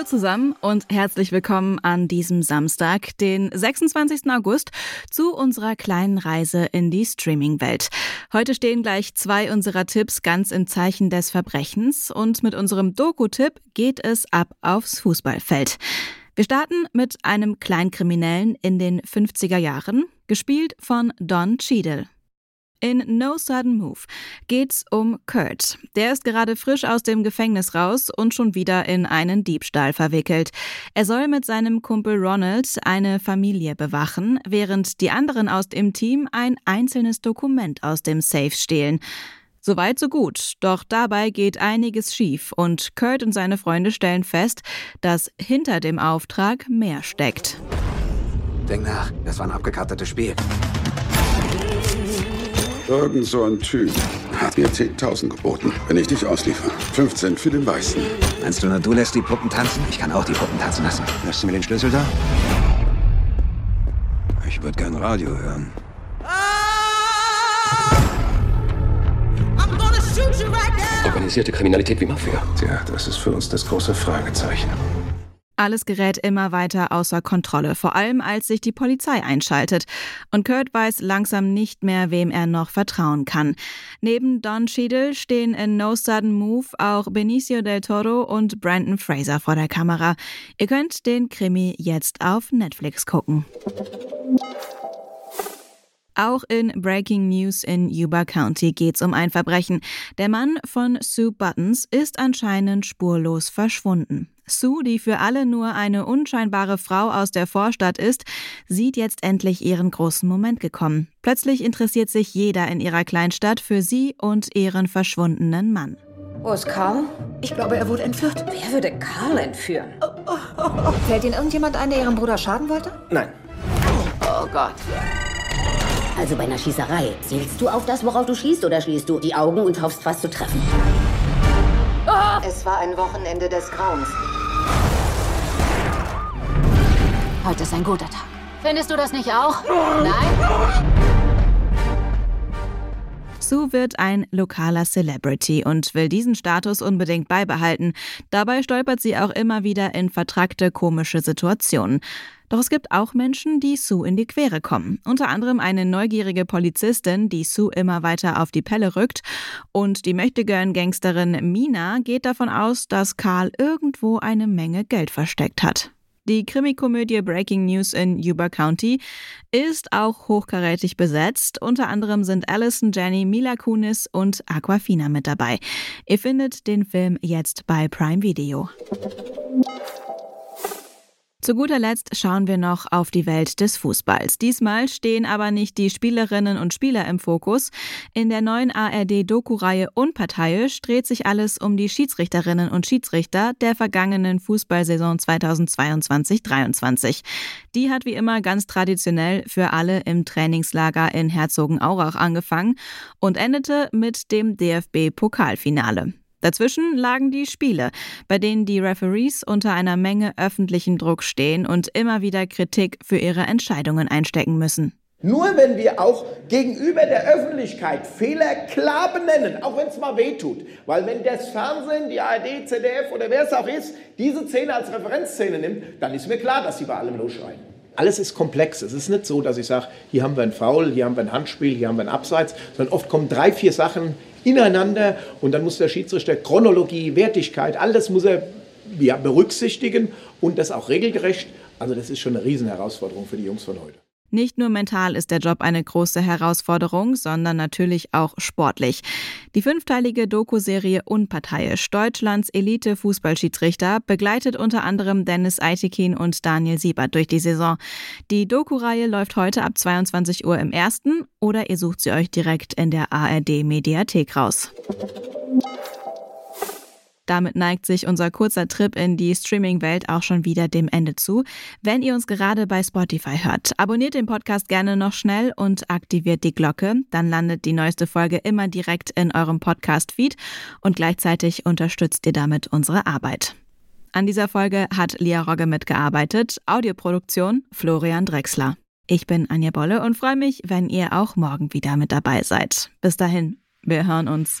Hallo zusammen und herzlich willkommen an diesem Samstag, den 26. August, zu unserer kleinen Reise in die Streaming-Welt. Heute stehen gleich zwei unserer Tipps ganz im Zeichen des Verbrechens und mit unserem Doku-Tipp geht es ab aufs Fußballfeld. Wir starten mit einem Kleinkriminellen in den 50er Jahren, gespielt von Don Cheadle. In No Sudden Move geht's um Kurt. Der ist gerade frisch aus dem Gefängnis raus und schon wieder in einen Diebstahl verwickelt. Er soll mit seinem Kumpel Ronald eine Familie bewachen, während die anderen aus dem Team ein einzelnes Dokument aus dem Safe stehlen. Soweit so gut, doch dabei geht einiges schief und Kurt und seine Freunde stellen fest, dass hinter dem Auftrag mehr steckt. Denk nach, das war ein abgekartetes Spiel. Irgend so ein Typ hat mir 10.000 geboten, wenn ich dich ausliefer. 15 für den Weißen. Meinst du nur, du lässt die Puppen tanzen? Ich kann auch die Puppen tanzen lassen. Lässt du mir den Schlüssel da? Ich würde gern Radio hören. Organisierte Kriminalität wie Mafia. Tja, das ist für uns das große Fragezeichen. Alles gerät immer weiter außer Kontrolle, vor allem als sich die Polizei einschaltet. Und Kurt weiß langsam nicht mehr, wem er noch vertrauen kann. Neben Don Cheadle stehen in No Sudden Move auch Benicio del Toro und Brandon Fraser vor der Kamera. Ihr könnt den Krimi jetzt auf Netflix gucken. Auch in Breaking News in Yuba County geht's um ein Verbrechen. Der Mann von Sue Buttons ist anscheinend spurlos verschwunden. Sue, die für alle nur eine unscheinbare Frau aus der Vorstadt ist, sieht jetzt endlich ihren großen Moment gekommen. Plötzlich interessiert sich jeder in ihrer Kleinstadt für sie und ihren verschwundenen Mann. Wo ist Karl? Ich glaube, er wurde entführt. Wer würde Karl entführen? Fällt Ihnen irgendjemand ein, der Ihrem Bruder schaden wollte? Nein. Oh Gott. Also bei einer Schießerei. Zielst du auf das, worauf du schießt, oder schließt du die Augen und hoffst, was zu treffen? Es war ein Wochenende des Grauens. Heute ist ein guter Tag. Findest du das nicht auch? Nein? Sue wird ein lokaler Celebrity und will diesen Status unbedingt beibehalten. Dabei stolpert sie auch immer wieder in vertrackte komische Situationen. Doch es gibt auch Menschen, die Sue in die Quere kommen. Unter anderem eine neugierige Polizistin, die Sue immer weiter auf die Pelle rückt. Und die Möchtegern-Gangsterin Mina geht davon aus, dass Karl irgendwo eine Menge Geld versteckt hat. Die Krimikomödie Breaking News in Yuba County ist auch hochkarätig besetzt. Unter anderem sind Alison Jenny, Mila Kunis und Aquafina mit dabei. Ihr findet den Film jetzt bei Prime Video. Zu guter Letzt schauen wir noch auf die Welt des Fußballs. Diesmal stehen aber nicht die Spielerinnen und Spieler im Fokus. In der neuen ARD-Doku-Reihe Unparteiisch dreht sich alles um die Schiedsrichterinnen und Schiedsrichter der vergangenen Fußballsaison 2022-23. Die hat wie immer ganz traditionell für alle im Trainingslager in Herzogenaurach angefangen und endete mit dem DFB-Pokalfinale. Dazwischen lagen die Spiele, bei denen die Referees unter einer Menge öffentlichen Druck stehen und immer wieder Kritik für ihre Entscheidungen einstecken müssen. Nur wenn wir auch gegenüber der Öffentlichkeit Fehler klar benennen, auch wenn es mal wehtut, weil wenn das Fernsehen, die ARD, ZDF oder wer es auch ist, diese Szene als Referenzszene nimmt, dann ist mir klar, dass sie bei allem losschreien. Alles ist komplex. Es ist nicht so, dass ich sage, hier haben wir ein Foul, hier haben wir ein Handspiel, hier haben wir ein Abseits, sondern oft kommen drei, vier Sachen ineinander und dann muss der Schiedsrichter Chronologie, Wertigkeit, all das muss er ja, berücksichtigen und das auch regelgerecht. Also das ist schon eine Riesenherausforderung für die Jungs von heute. Nicht nur mental ist der Job eine große Herausforderung, sondern natürlich auch sportlich. Die fünfteilige Doku-Serie Unparteiisch Deutschlands Elite-Fußballschiedsrichter begleitet unter anderem Dennis Eitekin und Daniel Siebert durch die Saison. Die Doku-Reihe läuft heute ab 22 Uhr im ersten oder ihr sucht sie euch direkt in der ARD-Mediathek raus. Damit neigt sich unser kurzer Trip in die Streaming-Welt auch schon wieder dem Ende zu. Wenn ihr uns gerade bei Spotify hört, abonniert den Podcast gerne noch schnell und aktiviert die Glocke. Dann landet die neueste Folge immer direkt in eurem Podcast-Feed und gleichzeitig unterstützt ihr damit unsere Arbeit. An dieser Folge hat Lia Rogge mitgearbeitet, Audioproduktion Florian Drexler. Ich bin Anja Bolle und freue mich, wenn ihr auch morgen wieder mit dabei seid. Bis dahin, wir hören uns.